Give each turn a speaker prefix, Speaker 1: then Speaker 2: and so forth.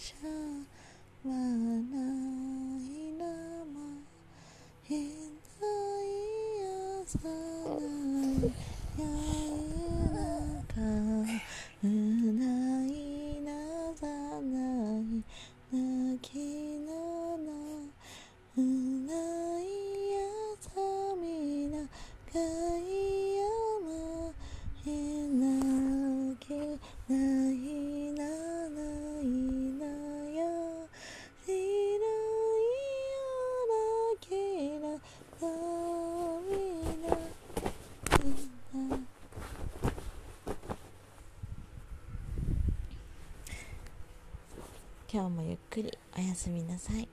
Speaker 1: しゃわないなまへないやさないやうなかうないなさない泣き今日もゆっくりおやすみなさい。